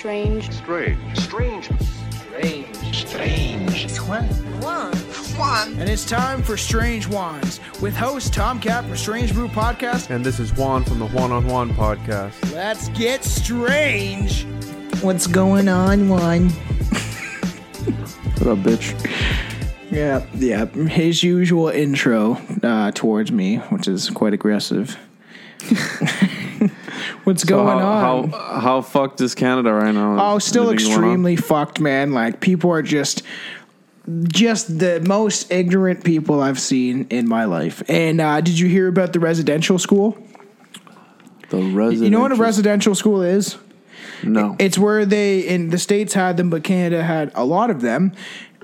Strange. Strange. Strange. Strange. Strange. Juan. Juan. And it's time for Strange Wands with host Tom Cap from Strange Brew Podcast. And this is Juan from the Juan on Juan podcast. Let's get strange. What's going on, Juan? What up, bitch? Yeah, yeah. His usual intro uh, towards me, which is quite aggressive. What's going how, on? How, how fucked is Canada right now? Oh, still Anything going on? extremely fucked, man. Like people are just just the most ignorant people I've seen in my life. And uh, did you hear about the residential school? The residential. You know what a residential school is? No. It's where they in the states had them, but Canada had a lot of them.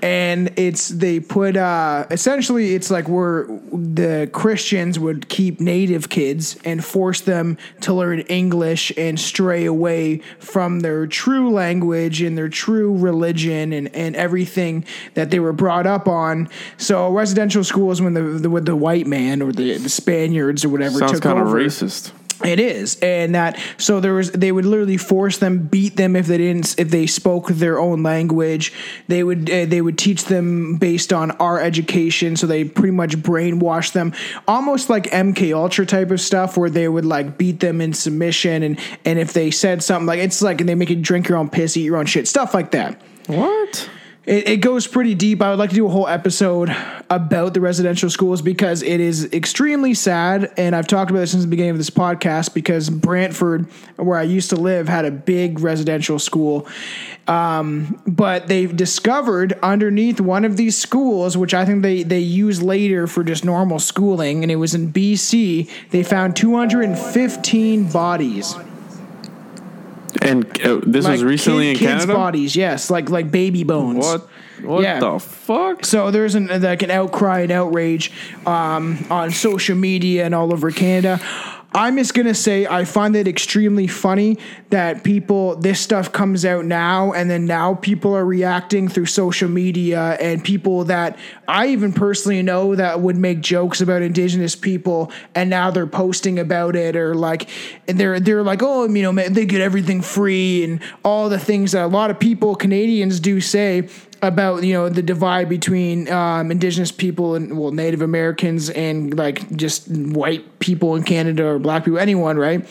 And it's they put uh essentially it's like where the Christians would keep native kids and force them to learn English and stray away from their true language and their true religion and, and everything that they were brought up on. So residential schools when the, the with the white man or the, the Spaniards or whatever Sounds took kind of racist. It is, and that so there was they would literally force them, beat them if they didn't if they spoke their own language. They would uh, they would teach them based on our education, so they pretty much brainwash them, almost like MK Ultra type of stuff, where they would like beat them in submission, and and if they said something like it's like and they make you drink your own piss, eat your own shit, stuff like that. What? It, it goes pretty deep. I would like to do a whole episode about the residential schools because it is extremely sad. And I've talked about this since the beginning of this podcast because Brantford, where I used to live, had a big residential school. Um, but they've discovered underneath one of these schools, which I think they, they use later for just normal schooling, and it was in BC, they found 215 bodies. And uh, this was recently kid- in kids' Canada. bodies, yes, like like baby bones. What? What Yeah. the fuck? So there's an like an outcry and outrage um, on social media and all over Canada. I'm just gonna say I find it extremely funny that people this stuff comes out now and then now people are reacting through social media and people that I even personally know that would make jokes about indigenous people and now they're posting about it or like and they're they're like oh you know they get everything free and all the things that a lot of people Canadians do say about you know the divide between um, indigenous people and well Native Americans and like just white people in Canada or black people anyone right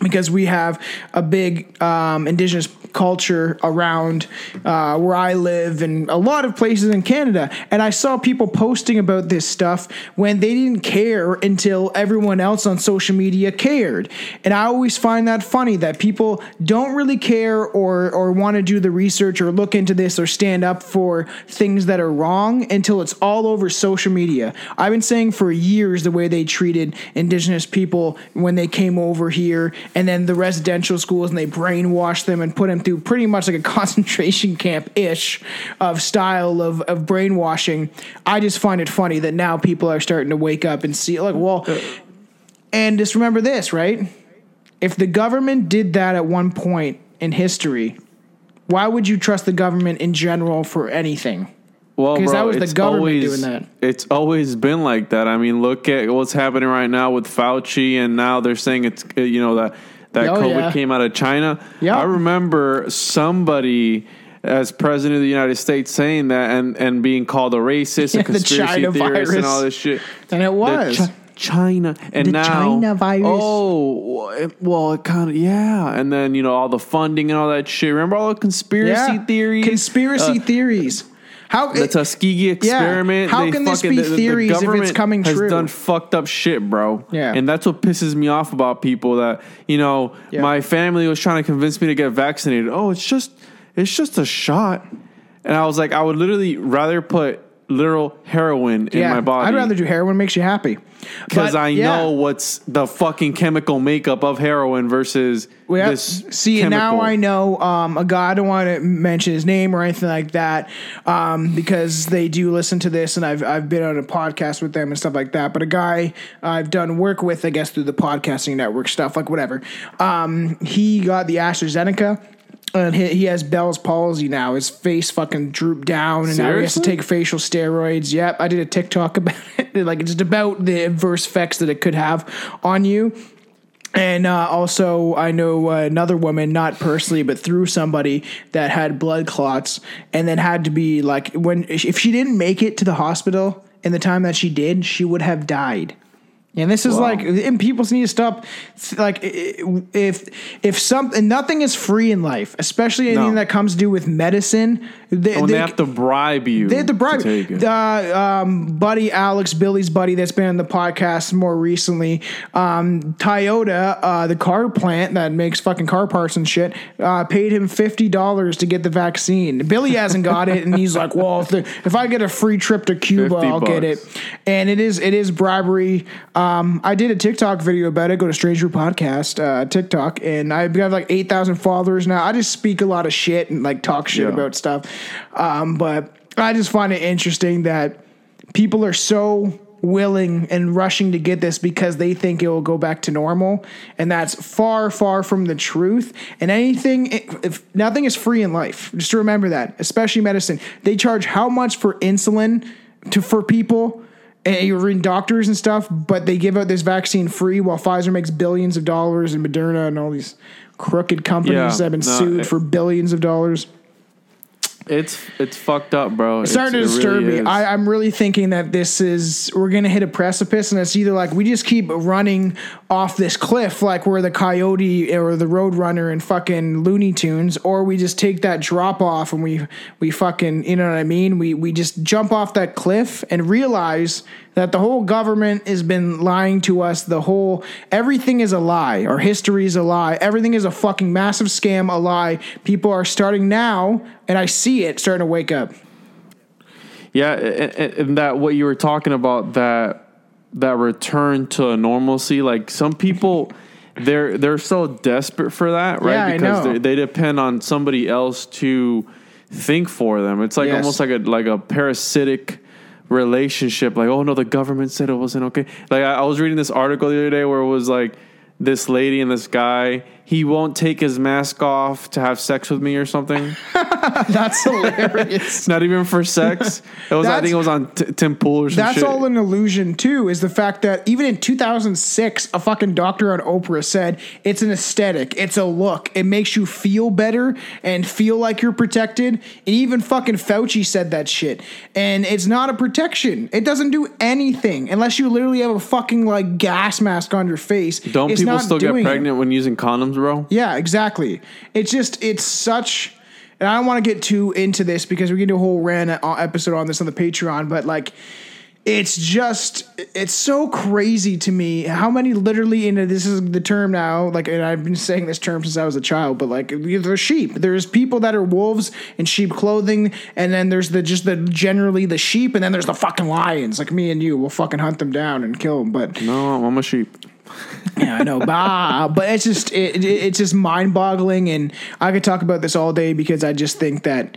because we have a big um, indigenous culture around uh, where I live and a lot of places in Canada. And I saw people posting about this stuff when they didn't care until everyone else on social media cared. And I always find that funny that people don't really care or, or want to do the research or look into this or stand up for things that are wrong until it's all over social media. I've been saying for years the way they treated indigenous people when they came over here and then the residential schools and they brainwash them and put them through pretty much like a concentration camp ish of style of, of brainwashing. I just find it funny that now people are starting to wake up and see like, well, and just remember this, right? If the government did that at one point in history, why would you trust the government in general for anything? Well, 'Cause bro, that was the it's government always, doing that. It's always been like that. I mean, look at what's happening right now with Fauci, and now they're saying it's uh, you know that that Oh, COVID yeah. came out of China. Yeah. I remember somebody as president of the United States saying that and and being called a racist, Yeah, a the conspiracy China theorist, virus. and all this shit. And it The was. Chi- China and The now China virus. Oh, well, it kind of yeah, and then you know all the funding and all that shit. Remember all the conspiracy yeah. theories, Conspiracy Uh, theories. How the Tuskegee experiment. Yeah. How they can this be the- the theories if it's coming has true? done fucked up shit, bro. Yeah. and that's what pisses me off about people. That you know, Yeah. my family was trying to convince me to get vaccinated. Oh, it's just, it's just a shot, and I was like, I would literally rather put literal heroin in my body. I'd rather do heroin. Makes you happy. because I yeah. know what's the fucking chemical makeup of heroin versus Well, yeah, this. see, and now. I know um, a guy. I don't want to mention his name or anything like that um, because they do listen to this, and I've I've been on a podcast with them and stuff like that. But a guy I've done work with, I guess, through the podcasting network stuff, like whatever. Um, he got the AstraZeneca. And he, he has Bell's palsy now. His face fucking drooped down, and now he has to take facial steroids. Yep, I did a TikTok about it, like just about the adverse effects that it could have on you And uh, also, I know uh, another woman, not personally, but through somebody that had blood clots, and then had to be like, when if she didn't make it to the hospital in the time that she did, she would have died. And this is Wow. like, and people need to stop. Like, if if something, nothing is free in life, especially anything No. that comes to do with medicine. They, When they- they have to bribe you. they have to bribe it. uh, um, buddy Alex, Billy's buddy that's been on the podcast more recently. Um, Toyota, uh, the car plant that makes fucking car parts and shit, uh, paid him fifty dollars to get the vaccine. Billy hasn't got it, and he's like, "Well, if, the, if I get a free trip to Cuba, I'll get it." And it is it is bribery. Um, I did a TikTok video about it. Go to Stranger Podcast uh, TikTok, and I've got like eight thousand followers now. I just speak a lot of shit and like talk shit Yeah. about stuff. Um, but I just find it interesting that people are so willing and rushing to get this because they think it will go back to normal and that's far far from the truth and anything if nothing is free in life just to remember that especially medicine they charge how much for insulin to for people and you're in doctors and stuff but they give out this vaccine free while Pfizer makes billions of dollars and Moderna and all these crooked companies Yeah, that have been no, sued it- for billions of dollars It's it's fucked up, bro. it's starting to It's- it disturb really me. I, I'm really thinking that this is we're gonna hit a precipice, and it's either like we just keep running off this cliff, like we're the coyote or the roadrunner in fucking Looney Tunes, or we just take that drop off and we we fucking you know what I mean? We we just jump off that cliff and realize that the whole government has been lying to us. The whole everything is a lie. Our history is a lie. Everything is a fucking massive scam, a lie. People are starting now, and I see it starting to wake up. Yeah, and, that what you were talking about that that return to normalcy. Like some people, they're they're so desperate for that, right? Yeah, because they depend on somebody else to think for them. It's like Yes. almost like a like a parasitic relationship. Like, oh no, the government said it wasn't okay. Like I, I was reading this article the other day where it was like this lady and this guy. He won't take his mask off to have sex with me or something. That's hilarious. Not even for sex. It was. I think it was on t- Tim Pool or some That's shit. all an illusion too. Is the fact that even in 2006, a fucking doctor on Oprah said it's an aesthetic, it's a look, it makes you feel better and feel like you're protected. And even fucking Fauci said that shit, and it's not a protection. It doesn't do anything unless you literally have a fucking like gas mask on your face. Don't It's people still get doing it. pregnant when using condoms, bro? Yeah, exactly. It's just it's such, and I don't want to get too into this because we can do a whole rant uh, episode on this on the Patreon, but like. It's just it's so crazy to me how many literally in this is the term now like and I've been saying this term since I was a child but like there's sheep there's people that are wolves in sheep clothing and then there's the just the generally the sheep and then there's the fucking lions like me and you will fucking hunt them down and kill them but No, I'm a sheep. Yeah, I know, bah, ah, but it's just it, it, it's just mind boggling, and I could talk about this all day because I just think that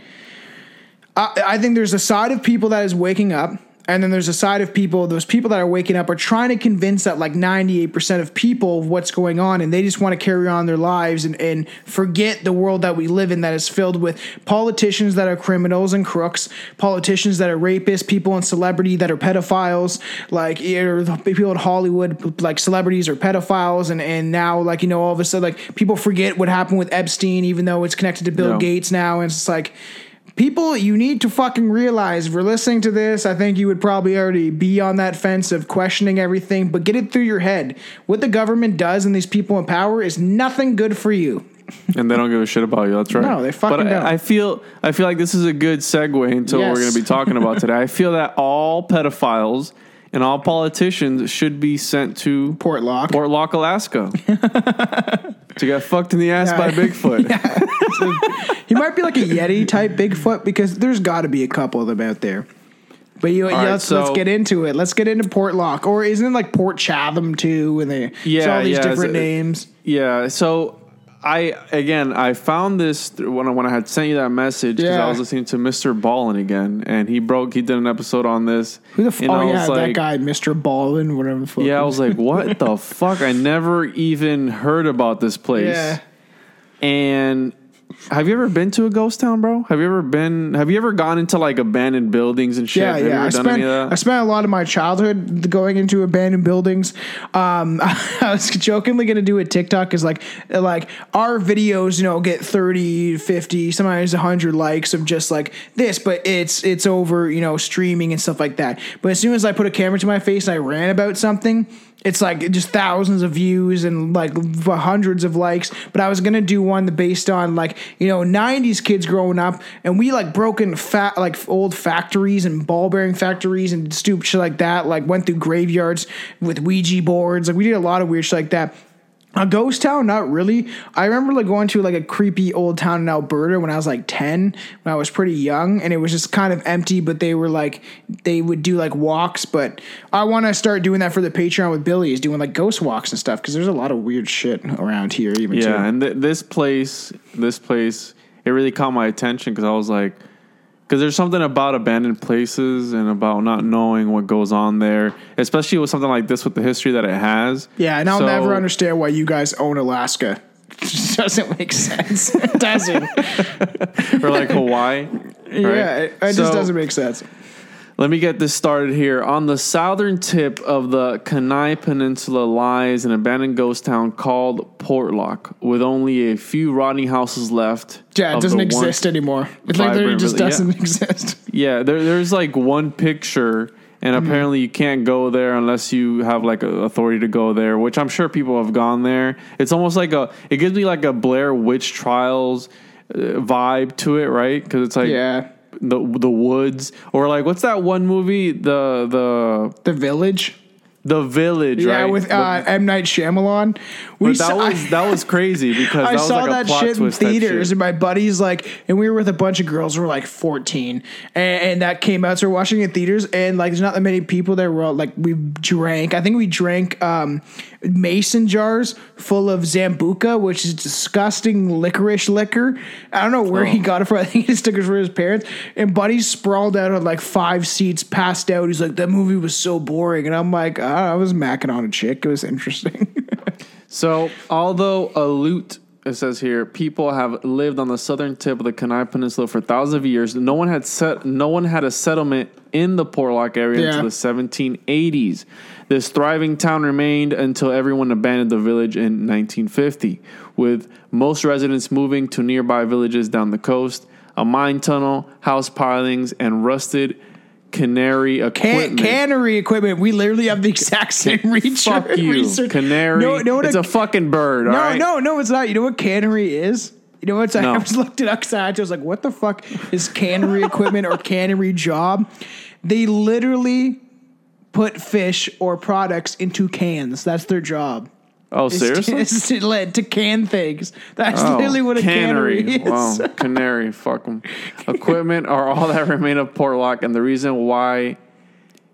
I, I think there's a side of people that is waking up. And then there's a side of people, those people that are waking up are trying to convince that like 98% of people of what's going on and they just want to carry on their lives and, and forget the world that we live in that is filled with politicians that are criminals and crooks, politicians that are rapists, people in celebrity that are pedophiles, like eh, or people in Hollywood, like celebrities are pedophiles. And, and now like, you know, all of a sudden like people forget what happened with Epstein, even though it's connected to Bill Yeah. Gates now. And it's just like, people you need to fucking realize if you're listening to this i think you would probably already be on that fence of questioning everything but get it through your head what the government does and these people in power is nothing good for you and they don't give a shit about you. That's right. No, they fucking But don't. I, I feel I feel like this is a good segue into what we're going to be talking about today. I feel that all pedophiles and all politicians should be sent to Portlock. Portlock, Alaska, to get fucked in the ass by Yeah. Bigfoot. he might be like a yeti type bigfoot because there's got to be a couple of them out there but you, right, let's let's get into it. Let's get into Portlock, or isn't it like Port Chatham too? And they it's Yeah, all these yeah, different names. Yeah. So I again I found this th- when I, when I had sent you that message because Yeah. I was listening to Mr. Ballen again and he broke he did an episode on this. Who the f- and oh yeah, was that guy, Mister Ballen, whatever fuck. Yeah, I was like, what the fuck? I never even heard about this place. Yeah. And have you ever been to a ghost town, bro? Have you ever been? Have you ever gone into like abandoned buildings and shit? Yeah, Have you yeah. I spent I spent a lot of my childhood going into abandoned buildings. Um, I was jokingly going to do a TikTok because like like our videos, you know, get 30, 50, sometimes 100 likes of just like this, but it's it's over, you know, streaming and stuff like that. But as soon as I put a camera to my face and I ran about something, it's like just thousands of views and like hundreds of likes. But I was gonna do one based on like you know '90s kids growing up, and we like broken fat like old factories and ball bearing factories and stupid shit like that. Like went through graveyards with Ouija boards. Like we did a lot of weird shit like that. A ghost town, not really. I remember like going to like a creepy old town in Alberta when I was like 10, when I was pretty young, and it was just kind of empty, but they were like they would do like walks, but I want to start doing that for the Patreon with Billy is doing like ghost walks and stuff because there's a lot of weird shit around here even too. Yeah, and th- this place, this place, it really caught my attention because I was like, because there's something about abandoned places and about not knowing what goes on there, especially with something like this with the history that it has. Yeah, and I'll So- never understand why you guys own Alaska. It just doesn't make sense. It doesn't. or like Hawaii. Yeah, it, it just doesn't make sense. Let me get this started here. On the southern tip of the Kenai Peninsula lies an abandoned ghost town called Portlock, with only a few rotting houses left. Yeah, it doesn't exist anymore. It like literally just doesn't Yeah. exist. Yeah, there, there's like one picture, and Mm-hmm. apparently you can't go there unless you have like a authority to go there. Which I'm sure people have gone there. It's almost like a. It gives me like a Blair Witch Trials uh, vibe to it, right? Because it's like Yeah. The the woods or like what's that one movie the the The Village. the village Yeah, right with The- uh, M Night Shyamalan. We that saw, was that was crazy because I that was saw like that shit in theaters, shit. and my buddies like, and we were with a bunch of girls who were like fourteen, and, and that came out. So we're watching it in theaters, and like, there's not that many people there. We're like, we drank. I think we drank um, mason jars full of Sambuca, which is disgusting licorice liquor. I don't know where he got it from. I think he took it from his parents. And Buddy sprawled out on like five seats, passed out. He's like, that movie was so boring, and I'm like, "Ah, I was macking on a chick. It was interesting. So, although a loot, it says here, people have lived on the southern tip of the Kenai Peninsula for thousands of years. No one had set, no one had a settlement in the Portlock area Yeah. until the 1780s. This thriving town remained until everyone abandoned the village in 1950, with most residents moving to nearby villages down the coast. A mine tunnel, house pilings, and rusted canary Can- equipment. cannery equipment. We literally have the exact same research. Fuck you, research. canary. No, no, it's a fucking bird. no, all right? no, no, it's not. You know what cannery is? You know what? No. I was looked it up. I was like, "What the fuck is cannery equipment or cannery job?" They literally put fish or products into cans. That's their job. Oh, It's seriously? To, it's to, to can things. That's Oh, literally what a cannery, is. Wow, canary. Fuck them. Equipment are all that remain of Portlock, and the reason why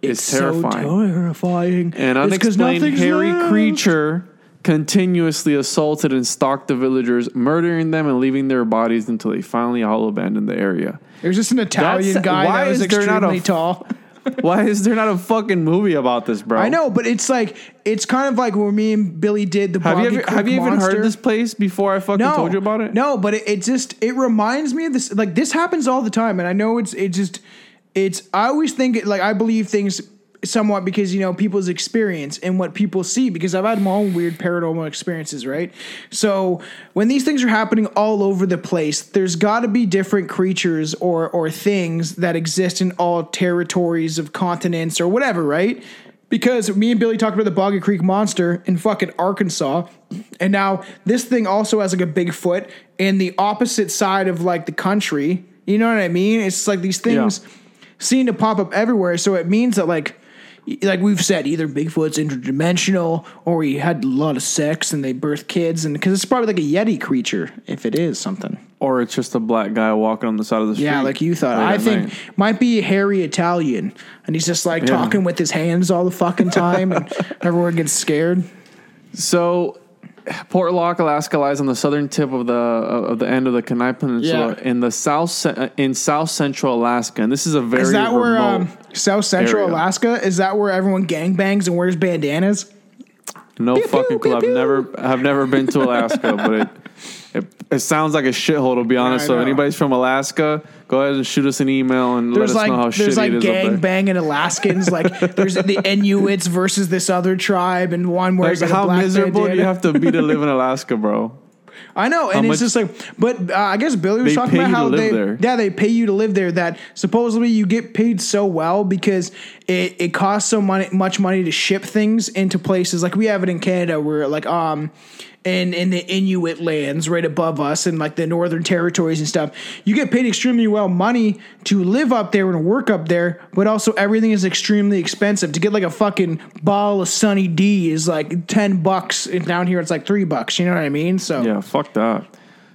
is It's terrifying. so terrifying. An unexplained hairy left. creature continuously assaulted and stalked the villagers, murdering them and leaving their bodies until they finally all abandoned the area. There's just an Italian That's- guy why that was is there not a extremely tall. Why is there not a fucking movie about this, bro? I know, but it's like it's kind of like where me and Billy did the. Have you ever, have you even Monster. heard this place before I fucking No, told you about it? No, but it, it just it reminds me of this. Like this happens all the time, and I know it's it just it's. I always think it, like I believe things somewhat because you know people's experience and what people see because I've had my own weird paranormal experiences, right? So when these things are happening all over the place, there's got to be different creatures or or things that exist in all territories of continents or whatever, right? Because me and Billy talked about the Boggy Creek monster in fucking Arkansas, and now this thing also has like a Bigfoot in the opposite side of like the country. You know what I mean? It's like these things Yeah. seem to pop up everywhere. So it means that like like we've said, either Bigfoot's interdimensional or he had a lot of sex and they birth kids, and because it's probably like a Yeti creature if it is something. Or it's just a black guy walking on the side of the street. Yeah, like you thought. I think night. might be hairy Italian, and he's just like talking with his hands all the fucking time, and everyone gets scared. So, Portlock, Alaska, lies on the southern tip of the of the end of the Kenai Peninsula Yeah. in the south in south central Alaska, and this is a very Is that where um, South Central area. Alaska? Is that where everyone gangbangs and wears bandanas? No Pew, fucking pew, clue. I've pew, never I've never been to Alaska, but it, it it sounds like a shithole to be honest. So if anybody's from Alaska, go ahead and shoot us an email and There's let us know how like there's shitty like it is gang up there. banging Alaskans. Like there's the Inuits versus this other tribe, and one where Like, it's like a how miserable do you have to be to live in Alaska, bro? I know, and How it's just like, but uh, I guess Billy was talking about how they, there. yeah, they pay you to live there. That supposedly you get paid so well because it, it costs so money, much money to ship things into places like we have it in Canada, where like um, in in the Inuit lands right above us and like the Northern Territories and stuff, you get paid extremely well money to live up there and work up there, but also everything is extremely expensive. To get like a fucking bottle of Sunny D is like ten bucks, and down here it's like three bucks. You know what I mean? So Yeah, fuck that.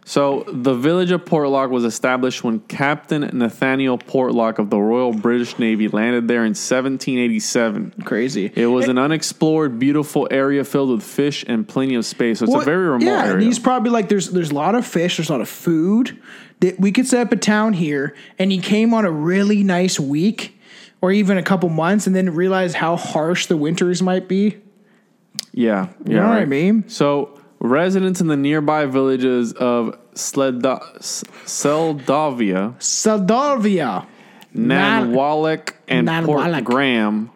So the village of Portlock was established when Captain Nathaniel Portlock of the Royal British Navy landed there in 1787. crazy. It was an unexplored, beautiful area filled with fish and plenty of space. So it's Well, a very remote yeah, and area. he's probably like there's there's a lot of fish, there's a lot of food. That we could set up a town here, and he came on a really nice week, or even a couple months, and then realized how harsh the winters might be. yeah, yeah. know what I right. mean? So residents in the nearby villages of Sleda, Seldavia, Saldavia, Nanwalek, and Port Nanwalek. Graham.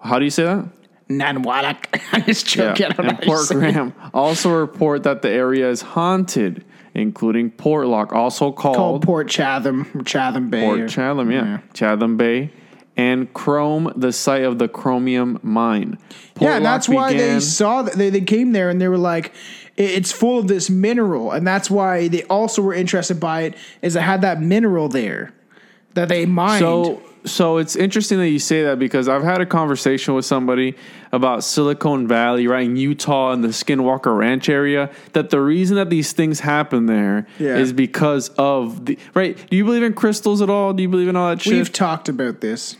How do you say that? Nanwalak. I just Yeah, joking. I don't know and how you Port say it. Graham also report that the area is haunted, including Portlock, also called, Called Port Chatham, or Chatham Bay. Port or- Chatham, yeah. Chatham Bay, and Chrome, the site of the chromium mine. Yeah, and that's why they saw that they, they came there and they were like, it's full of this mineral, and that's why they also were interested by it, is it had that mineral there that they mined. So, so it's interesting that you say that because I've had a conversation with somebody about Silicon Valley, right in Utah, in the Skinwalker Ranch area. That the reason that these things happen there is Yeah. because of the right. Do you believe in crystals at all? Do you believe in all that shit? We've talked about this.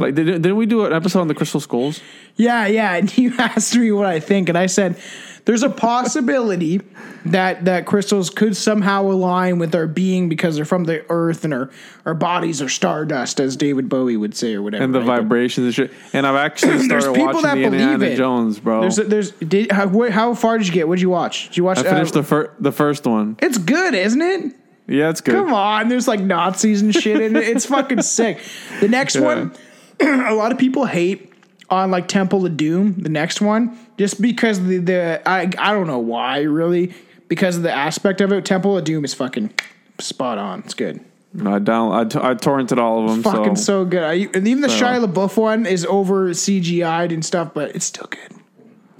Like, didn't, didn't we do an episode on the crystal skulls? Yeah, yeah. And you asked me what I think, and I said there's a possibility that that crystals could somehow align with our being because they're from the earth and our our bodies are stardust, as David Bowie would say, or whatever. And the right? Vibrations and shit. And I've actually There's people watching that the believe Indiana it. Jones, bro. There's a, there's did how, wh- how far did you get? What did you watch? Did you watch? I finished uh, the fir- the first one. It's good, isn't it? Yeah, it's good. Come on, there's like Nazis and shit in it. It's fucking sick. The next Yeah. one, a lot of people hate on like Temple of Doom. The next one, just because the the I I don't know why really because of the aspect of it. Temple of Doom is fucking spot on. It's good. I down I, t- I torrented all of them. Fucking so so, good. I, and even the So- Shia LaBeouf one is over CGI'd and stuff, but it's still good.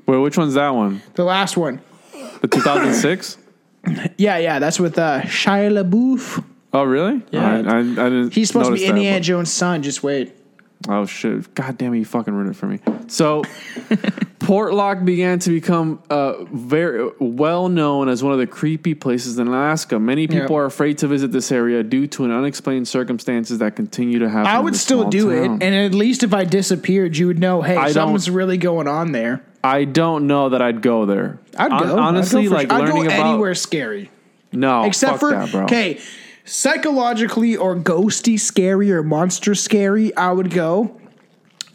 wait, which one's that one? The last one, The 2006? yeah, yeah, that's with uh, Shia LaBeouf. oh, really? Yeah. I, I, I didn't. He's supposed to be Indiana Jones' son. Just wait. Oh shit! God damn it! You fucking ruined it for me. So, Portlock began to become uh, very well known as one of the creepy places in Alaska. Many people Yep. are afraid to visit this area due to an unexplained circumstances that continue to happen. I would still do town. it, and at least if I disappeared, you would know, hey, I something's really going on there. I don't know that I'd go there. I'd go. honestly, I'd go like sure. I'd learning go about anywhere scary, no, except for okay, psychologically or ghosty scary or monster scary. I would go.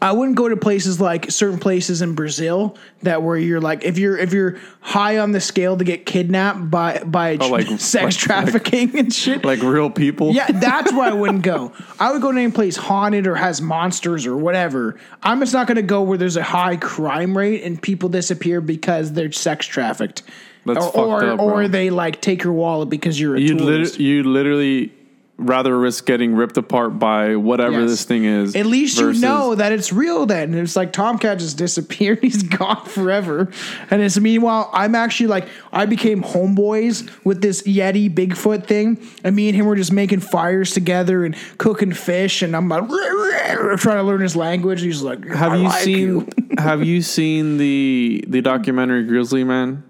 I wouldn't go to places like certain places in Brazil that where you're like if you're if you're high on the scale to get kidnapped by by Oh, like- sex like- trafficking and shit. Like real people. Yeah, that's where I wouldn't go. I would go to any place haunted or has monsters or whatever. I'm just not going to go where there's a high crime rate and people disappear because they're sex trafficked. That's or fucked or, up, bro. or they like take your wallet because you're a You'd, tourist. lit- you'd literally rather risk getting ripped apart by whatever Yes. this thing is. At least versus- you know that it's real then. It's like Tomcat just disappeared. He's gone forever. And it's meanwhile, I'm actually like, I became homeboys with this Yeti Bigfoot thing. And me and him were just making fires together and cooking fish. And I'm like, trying to learn his language. He's like, Have "I you like seen? you." have you seen the the documentary Grizzly Man?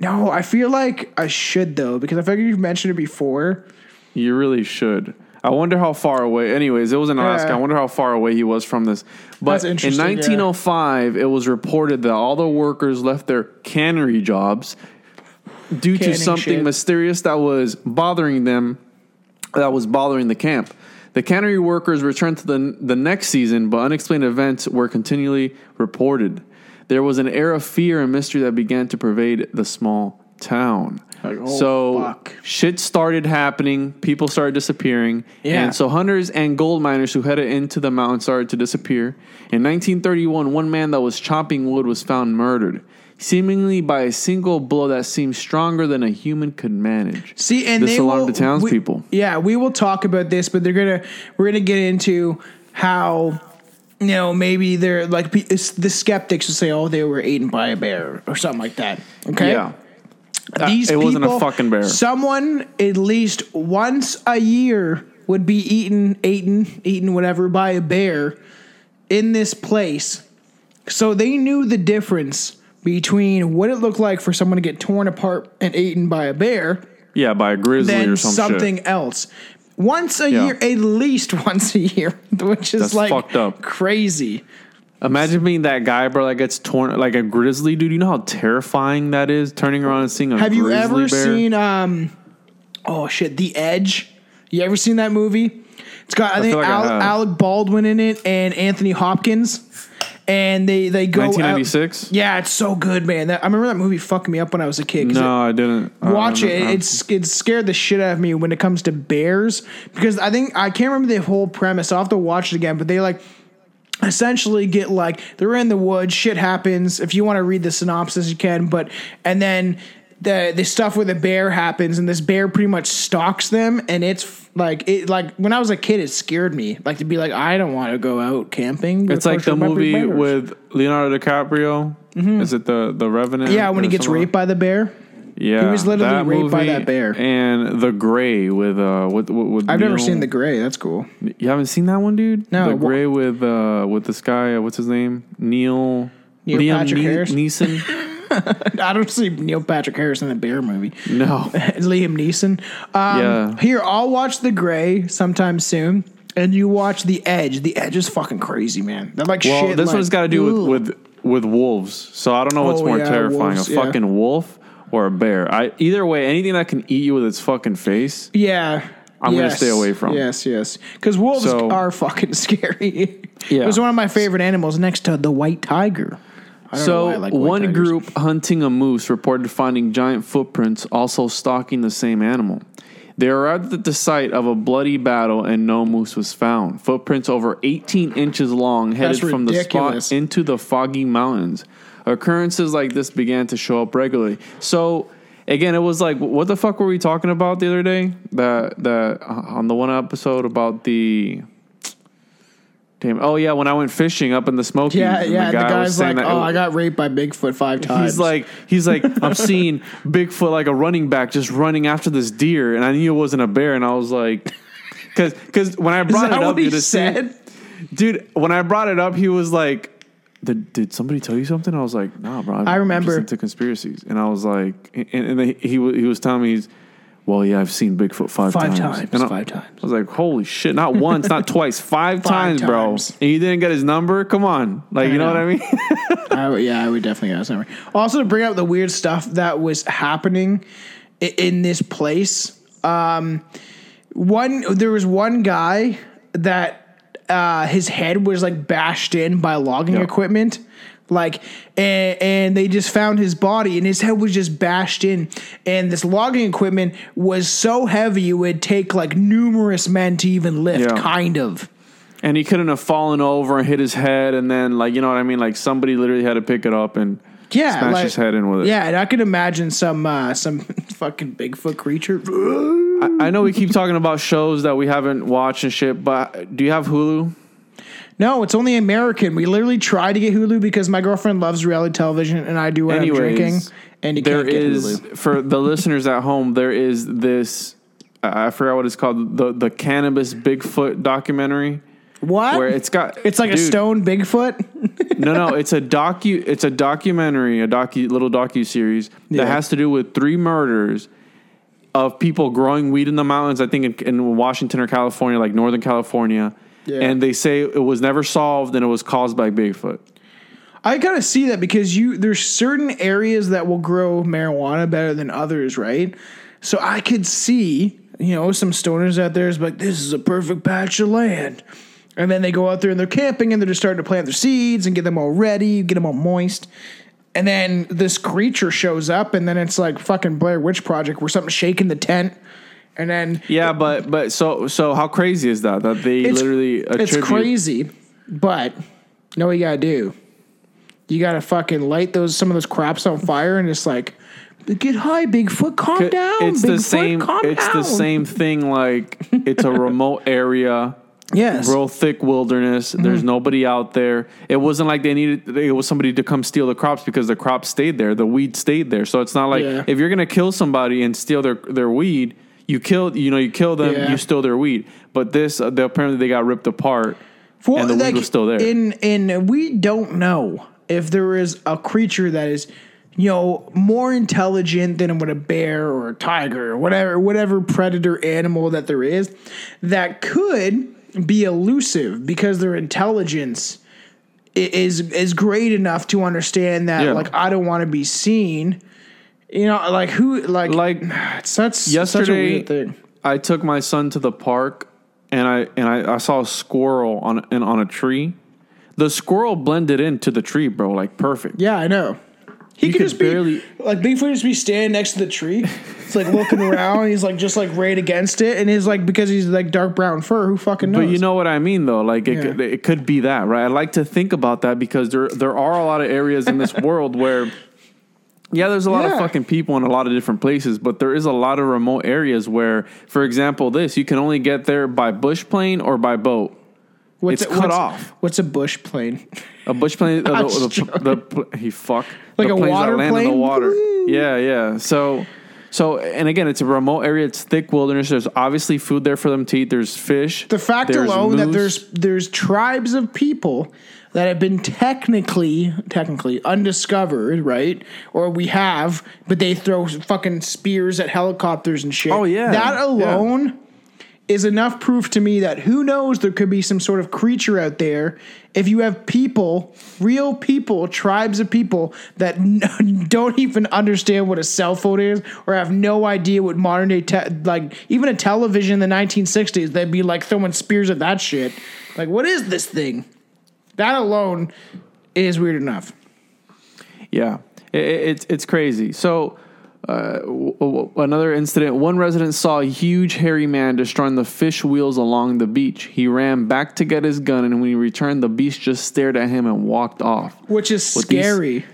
No, I feel like I should though, because I feel like you've mentioned it before. You really should. I wonder how far away. Anyways, it was in Alaska. Yeah. I wonder how far away he was from this. But That's in interesting, yeah. 1905, it was reported that all the workers left their cannery jobs due to something shit. mysterious that was bothering them. That was bothering the camp. The cannery workers returned to the the next season, but unexplained events were continually reported. There was an air of fear and mystery that began to pervade the small town. Like, oh, so fuck. shit started happening. People started disappearing. Yeah. And so hunters and gold miners who headed into the mountain started to disappear. In 1931, one man that was chopping wood was found murdered, seemingly by a single blow that seemed stronger than a human could manage. See, and this alarmed will, the townspeople. we- yeah, we will talk about this, but they're gonna we're gonna get into how you know maybe they're like the skeptics will say, oh, they were eaten by a bear or something like that. Okay, Yeah. Uh, these it wasn't a fucking bear. Someone at least once a year would be eaten, eaten, eaten, whatever by a bear in this place. So they knew the difference between what it looked like for someone to get torn apart and eaten by a bear Yeah, by a grizzly than or some something shit. else. Once a Yeah. year, at least once a year, which is That's like fucked up. crazy. Imagine being that guy, bro, that gets torn like a grizzly dude. You know how terrifying that is? Turning around and seeing a Have you ever bear? seen um oh shit, The Edge? You ever seen that movie? It's got I, think feel like I Al- have. Alec Baldwin in it and Anthony Hopkins. And they they go out- 1996? Yeah, it's so good, man. That, I remember that movie fucking me up when I was a kid. No, I didn't. I Watch it. know. It's it scared the shit out of me when it comes to bears because I think I can't remember the whole premise. I'll have to watch it again, but they like essentially get like they're in the woods, shit happens. If you want to read the synopsis, you can, but and then the the stuff where the bear happens and this bear pretty much stalks them and it's like it like when I was a kid it scared me like to be like I don't want to go out camping. It's like the There might be movie bears. with Leonardo DiCaprio. Is it the the Revenant? Mm-hmm. yeah when he gets something? raped by the bear. Yeah, He was literally raped by that bear. And The Grey with uh with with, with I've never seen the gray. That's cool. You haven't seen that one, dude? No, The Grey with uh with this guy. uh, What's his name? Neil. Neil Liam Patrick Ne- Harris? Neeson. I don't see Neil Patrick Harris in the bear movie. No. Liam Neeson. Um, Yeah. Here, I'll watch The Grey sometime soon, and you watch The Edge. The Edge is fucking crazy, man. They're like Well, shit. this like, one's got to do ugh. with, with with wolves. So I don't know what's Oh, more yeah, terrifying: wolves, a yeah. fucking wolf or a bear. I either way, anything that can eat you with its fucking face. Yeah. I'm gonna stay away from. Yes, yes. Because wolves So- are fucking scary. Yeah. It was one of my favorite animals next to the white tiger. I don't know So like one group hunting a moose reported finding giant footprints, also stalking the same animal. They arrived at the site of a bloody battle and no moose was found. Footprints over 18 inches long headed from the spot into the foggy mountains. Occurrences like this began to show up regularly. So again, it was like, what the fuck were we talking about the other day? That that uh, on the one episode about the. Damn. Oh yeah, when I went fishing up in the Smokies. Yeah, yeah. The, guy was guy's like, that "Oh, I got raped by Bigfoot five times." He's like, he's like, I'm seeing Bigfoot like a running back just running after this deer, and I knew it wasn't a bear, and I was like, because because when I "Is brought it up, what he dude, said?" dude, when I brought it up, he was like, did, did somebody tell you something? I was like, nah, bro. I'm I remember. just into conspiracies, and I was like, and, and he he was telling me, he's, well, yeah, I've seen Bigfoot five, Five times, times, And I, five times. I was like, holy shit, not once, not twice, five, times, bro. times. And you didn't get his number? Come on, like, you know, know. what I mean? I yeah, I would definitely ask number. Also, to bring up the weird stuff that was happening in this place. Um, one there was one guy that uh, his head was like bashed in by logging Yeah. equipment. Like and, and they just found his body and his head was just bashed in and this logging equipment was so heavy it would take like numerous men to even lift Yeah. kind of and he couldn't have fallen over and hit his head, and then like you know what I mean, like somebody literally had to pick it up and yeah, smash like- his head in with it. Yeah, and I could imagine some uh, some fucking Bigfoot creature. I, I know we keep talking about shows that we haven't watched and shit, but do you have Hulu? No, it's only American. We literally tried to get Hulu because my girlfriend loves reality television, and I do when I'm drinking. And There Hulu. for the listeners at home. There is this. I I forgot what it's called. The the cannabis Bigfoot documentary What? where it's got it's like a stone Bigfoot. No, no, it's a docu. It's a documentary, a docu little docu series Yeah. that has to do with three murders of people growing weed in the mountains. I think in, in Washington or California, like Northern California, Yeah. and they say it was never solved and it was caused by Bigfoot. I kind of see that because you there's certain areas that will grow marijuana better than others, right? So I could see, you know, some stoners out there is like, this is a perfect patch of land. And then they go out there and they're camping and they're just starting to plant their seeds and get them all ready, get them all moist. And then this creature shows up, and then it's like fucking Blair Witch Project where something's shaking the tent. And then Yeah, but but so so how crazy is that that they it's, literally it's crazy, but know what you gotta do? You gotta fucking light those some of those crops on fire and it's like get high, Bigfoot, calm down. It's Bigfoot, the same. It's down. the same thing. Like it's a remote area, Yes. Mm-hmm. real thick wilderness. There's nobody out there. It wasn't like they needed. It was somebody to come steal the crops because the crops stayed there. The weed stayed there. So it's not like Yeah. if you're gonna kill somebody and steal their their weed, you kill. You know, you kill them. Yeah. You steal their weed. But this, uh, they, apparently, they got ripped apart. For- and the weed was still there. In in we don't know if there is a creature that is, you know, more intelligent than what a bear or a tiger or whatever whatever predator animal that there is that could be elusive because their intelligence is is great enough to understand that Yeah. like I don't want to be seen. You know, like who like Like, it's such such a yesterday weird thing. I took my son to the park and I and I, I saw a squirrel on and on a tree. The squirrel blended into the tree, bro, like perfect. Yeah, I know. He You could could just be barely- like Bigfoot just be standing next to the tree. It's like looking around. He's like just like right against it, and he's like because he's like dark brown fur. Who fucking knows? But you know what I mean, though. Like it, Yeah. could, it could be that, right? I like to think about that because there there are a lot of areas in this world where, yeah, there's a lot of fucking people in a lot of different places, but there is a lot of remote areas where, for example, this you can only get there by bush plane or by boat. what's it's a- cut what's- off. What's a bush plane? A bush plane, uh, the, the, he fuck Like a water land in the water. Yeah, yeah. So, so, and again, it's a remote area. It's thick wilderness. There's obviously food there for them to eat. There's fish. The fact alone that there's there's tribes of people that have been technically technically undiscovered, right? Or we have, but they throw fucking spears at helicopters and shit. Oh, yeah. that Yeah. alone is enough proof to me that who knows there could be some sort of creature out there if you have people, real people, tribes of people that n- don't even understand what a cell phone is or have no idea what modern day te- like even a television in the 1960s they'd be like throwing spears at that shit. Like what is this thing? That alone is weird enough. Yeah, it, it, it's it's crazy. So. Uh, w- w- another incident. One resident saw a huge hairy man destroying the fish wheels along the beach. He ran back to get his gun, and when he returned, the beast just stared at him and walked off. Which is With these- scary.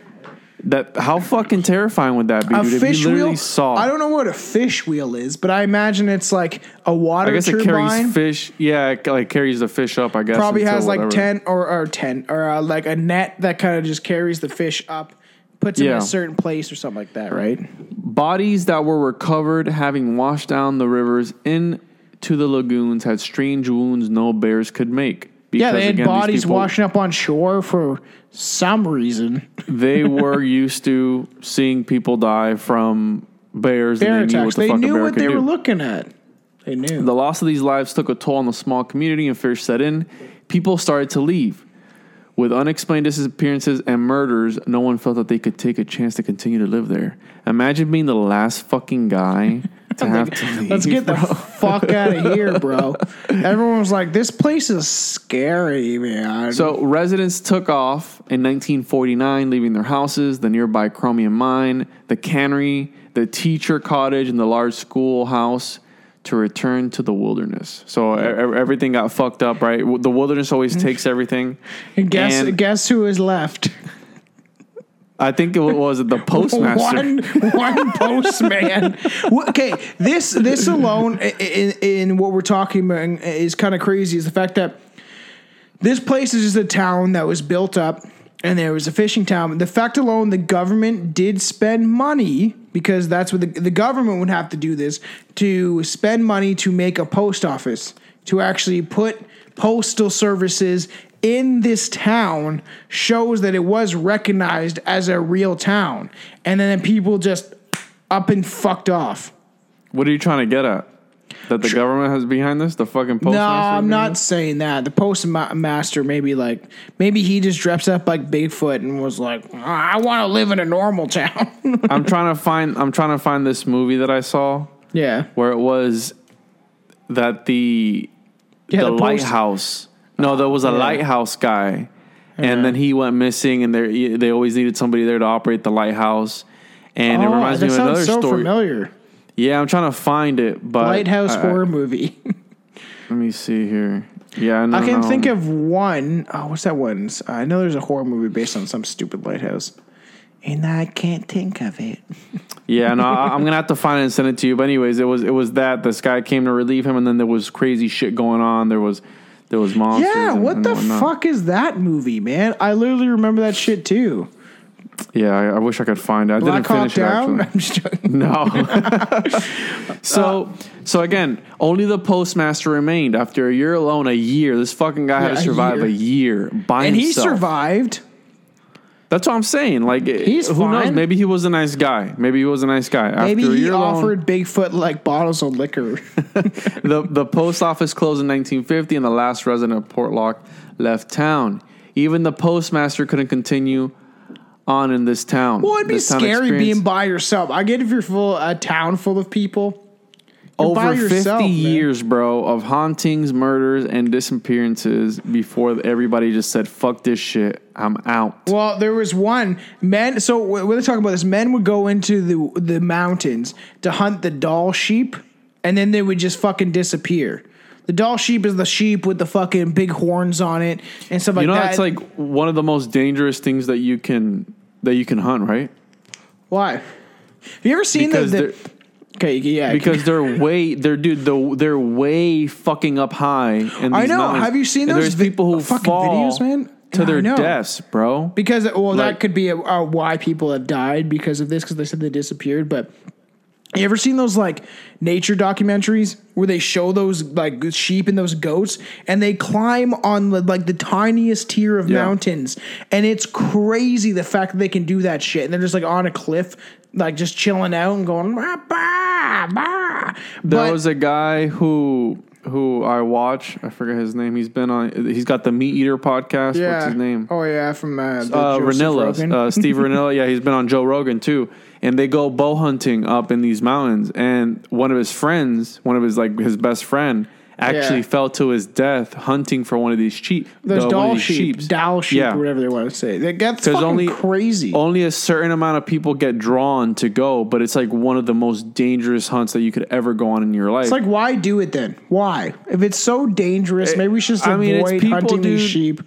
That how fucking terrifying would that be, a dude? fish if you literally wheel. saw, I don't know what a fish wheel is, but I imagine it's like a water I guess it turbine. carries fish. Yeah, it like carries the fish up. I guess probably has like whatever. 10 or, or 10 or uh, like a net that kind of just carries the fish up puts them in a certain place or something like that right bodies that were recovered, having washed down the rivers into the lagoons, had strange wounds no bears could make. Yeah they had again, bodies people- washing up on shore for some reason They were used to seeing people die from bears, bear and they knew what attacks the they knew what they do. were looking at they knew The loss of these lives took a toll on the small community and fear set in. People started to leave. With unexplained disappearances and murders, no one felt that they could take a chance to continue to live there. Imagine being the last fucking guy to have to leave. Let's get the fuck out of here, bro. Everyone was like, "This place is scary, man." So residents took off in 1949, leaving their houses, the nearby chromium mine, the cannery, the teacher cottage, and the large schoolhouse to return to the wilderness. So everything got fucked up, right? The wilderness always takes everything. and guess and- guess who is left? I think it was the postmaster. One one postman. Okay, this this alone in, in what we're talking about is kind of crazy. Is the fact that this place is just a town that was built up, and there was a fishing town. The fact alone, the government did spend money because that's what the, the government would have to do this to spend money to make a post office to actually put postal services in this town shows that it was recognized as a real town and then people just up and fucked off What are you trying to get at? That the government has behind this? The fucking postmaster? no i'm not saying that the postmaster maybe like maybe he just dressed up like bigfoot and was like i want to live in a normal town I'm trying to find. I'm trying to find this movie that I saw yeah where it was that the Yeah, the, the post- lighthouse No, there was a lighthouse guy, and then he went missing, and they they always needed somebody there to operate the lighthouse. And it Oh, reminds me of another so story. familiar. Yeah, I'm trying to find it, but Lighthouse I- I- horror movie. Let me see here. Yeah, I, know, I can think um, of one. Oh, what's that one? I know there's a horror movie based on some stupid lighthouse. And I can't think of it. Yeah, no, I, I'm gonna have to find it and send it to you. But anyways, it was it was that this guy came to relieve him, and then there was crazy shit going on. There was there was monsters. Yeah, and- what and the whatnot. fuck is that movie, man? I literally remember that shit too. Yeah, I, I wish I could find it. I Black didn't Hawk finish it Down. actually. I'm just. No. so so again, only the postmaster remained after a year alone. A year. This fucking guy had Yeah, to a survive year. a year by himself, And he survived. That's what I'm saying. Like eh, He's who knows? Maybe he was a nice guy. Maybe he was a nice guy. Maybe a he offered Bigfoot like bottles of liquor. the the post office closed in 1950, and the last resident of Portlock left town. Even the postmaster couldn't continue on in this town. Well, it'd be scary experienced being by yourself. I get if you're full a town full of people. Over yourself, 50 man. years, bro, of hauntings, murders, and disappearances before everybody just said, "Fuck this shit, I'm out." Well, there was one men. So they're talking about this, men would go into the the mountains to hunt the Dall sheep, and then they would just fucking disappear. The Dall sheep is the sheep with the fucking big horns on it and stuff like that. you know, that. that's like one of the most dangerous things that you can that you can hunt, right? why? Have you ever seen Because the, the? Okay, yeah. because they're way they're dude the, they're way fucking up high. In I know. mountains. Have you seen And those There's vi- people who fucking fall videos, man? to Yeah, their deaths, bro. because well, Like- that could be a, a why people have died because of this because they said they disappeared. But you ever seen those like nature documentaries where they show those like sheep and those goats and they climb on like the tiniest tier of Yeah. mountains and it's crazy the fact that they can do that shit and they're just like on a cliff like just chilling out and going bah, bah, bah. There but was a guy who who I watch. I forget his name. He's been on. He's got the Meat Eater podcast. yeah What's his name? oh yeah from uh, uh, Rinella, uh, Steve Rinella. Yeah, he's been on Joe Rogan too. And they go bow hunting up in these mountains. And one of his friends, one of his like his best friend, actually Yeah. fell to his death hunting for one of these sheep. Those Dall sheep, sheeps. Dall sheep, Yeah. whatever they want to say. That- gets fucking only crazy. Only a certain amount of people get drawn to go, but it's like one of the most dangerous hunts that you could ever go on in your life. It's like, why do it then? Why? If it's so dangerous, eh, maybe we should just I mean, it's avoid people, hunting these sheep.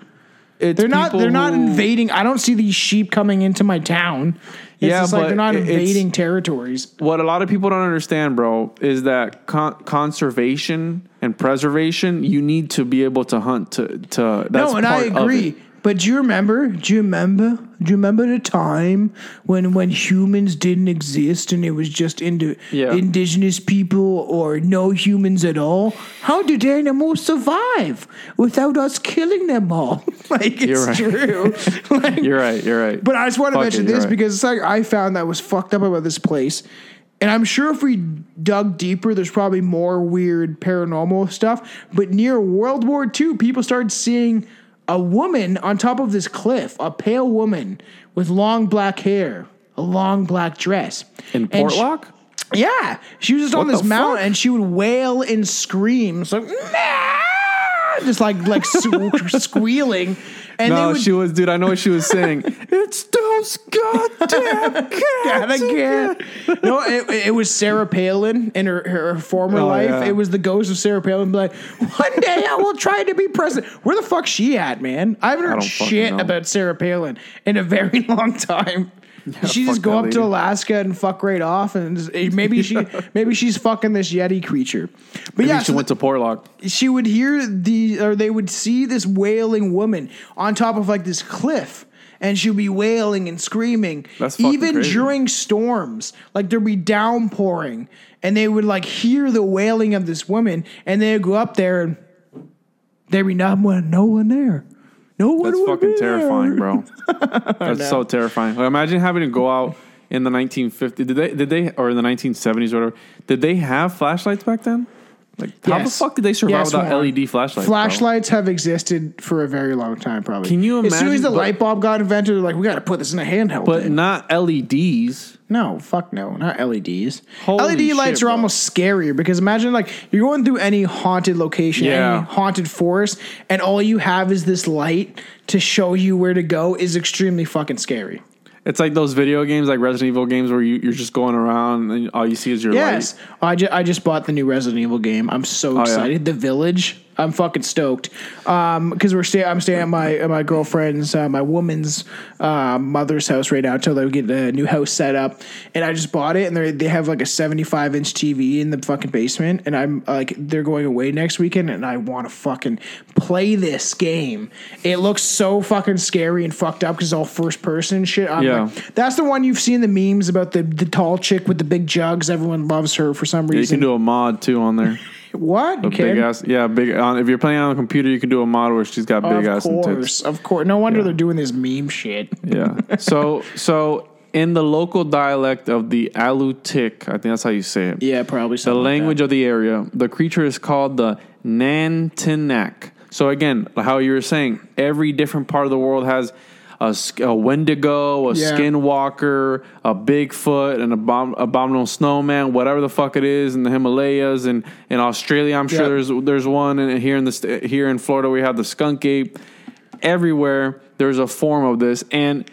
It's They're not. They're not who- invading. I don't see these sheep coming into my town. It's Yeah, just like but they're not invading territories. what a lot of people don't understand, bro, is that con- conservation and preservation. You need to be able to hunt to to. That's no, and I agree. But do you remember? Do you remember? Do you remember the time when when humans didn't exist and it was just into Yeah. indigenous people or no humans at all? How did animals survive without us killing them all? like it's right. true. like, You're right. You're right. But I just want to Fuck mention it, this right. because it's like I found that was fucked up about this place. And I'm sure if we dug deeper, there's probably more weird paranormal stuff. But near World War II, people started seeing a woman on top of this cliff, a pale woman with long black hair, a long black dress. in And she- Portlock. yeah, she was just on this mountain fuck? and she would wail and scream, so "Nah!" just like like squealing. And no, would she was, dude. I know what she was saying. it's those goddamn cats again. no, it, it was Sarah Palin in her, her former Oh, life. yeah. It was the ghost of Sarah Palin. Like, one day I will try to be president. Where the fuck she at, man? I haven't heard don't shit about Sarah Palin in a very long time. she just go up to. Alaska and fuck right off, and eh, maybe she maybe she's fucking this Yeti creature. But Maybe yeah, she so went to Portlock. she would hear the or they would see this wailing woman on top of like this cliff and she'd be wailing and screaming That's even crazy. during storms like there'd be downpouring and they would like hear the wailing of this woman and they'd go up there and there'd be not one no one there no one That's fucking there. terrifying, bro. That's so terrifying. Like, imagine having to go out in the 1950s. Did they? Did they? Or in the 1970s or whatever? Did they have flashlights back then? Like, how the fuck did they survive Yes, without. LED flashlights? bro? Flashlights have existed for a very long time, probably. Can you imagine? As soon as the but- light bulb got invented, they're like, we got to put this in a handheld. but thing. not LEDs. No, fuck no, not LEDs. Holy LED lights are bro. almost scarier because imagine like you're going through any haunted location, Yeah. any haunted forest, and all you have is this light to show you where to go is extremely fucking scary. It's like those video games, like Resident Evil games, where you, you're just going around and all you see is your Yes, light. I, ju- I just bought the new Resident Evil game. I'm so Oh, yeah. excited. The Village. I'm fucking stoked. Um, because we're staying. I'm staying at my at my girlfriend's, uh, my woman's uh, mother's house right now until they get a new house set up. And I just bought it, and they they have like a 75 inch TV in the fucking basement. And I'm like, they're going away next weekend, and I want to fucking play this game. It looks so fucking scary and fucked up because it's all first person shit. I'm Yeah. like, that's the one you've seen the memes about the the tall chick with the big jugs. Everyone loves her for some Yeah, you can do a mod too on there. What? You big ass, yeah, big. On, if you're playing on a computer, you can do a mod where she's got big Of ass and tits. course, of course. No wonder they're doing this meme shit. Yeah. So so in the local dialect of the Alutiiq, I think that's how you say it. Yeah, probably. The Something like language of the area. The creature is called the Nantiinaq. So again, how you were saying, every different part of the world has a, a Wendigo, a Yeah. Skinwalker, a Bigfoot, an abom- abominable snowman, whatever the fuck it is in the Himalayas and in Australia. I'm sure Yeah. there's there's one, and here in the here in Florida we have the skunk ape. Everywhere there's a form of this, and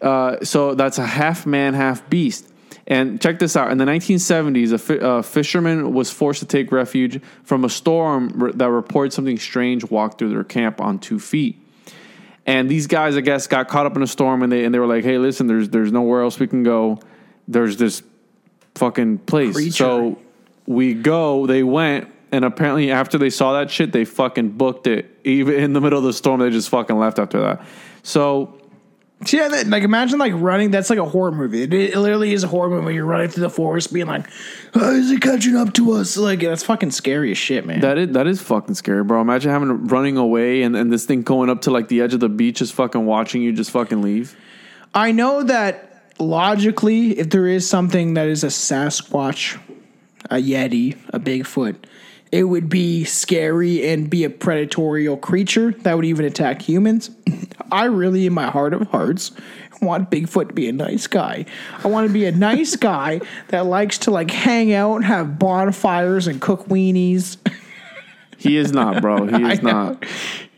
uh, so that's a half man, half beast. And check this out. In the 1970s, a, fi- a fisherman was forced to take refuge from a storm r- that reported something strange walked through their camp on two feet. And these guys, I guess, got caught up in a storm, and they and they were like, "Hey, listen, there's there's nowhere else we can go. There's this fucking place." Creature. So we go. They went, and apparently after they saw that shit, they fucking booked it. Even in the middle of the storm, they just fucking left after that. So. Yeah, that, like imagine like running. That's like a horror movie. It, it literally is a horror movie. You're running through the forest, being like, "Is it catching up to us?" Like that's fucking scary as shit, man. That is that is fucking scary, bro. Imagine having running away and, and this thing going up to like the edge of the beach, just fucking watching you just fucking leave. I know that logically, if there is something that is a Sasquatch, a Yeti, a Bigfoot, it would be scary and be a predatorial creature that would even attack humans. I really, in my heart of hearts, want Bigfoot to be a nice guy. I want to be a nice guy that likes to like hang out and have bonfires and cook weenies. He is not, bro. He is not.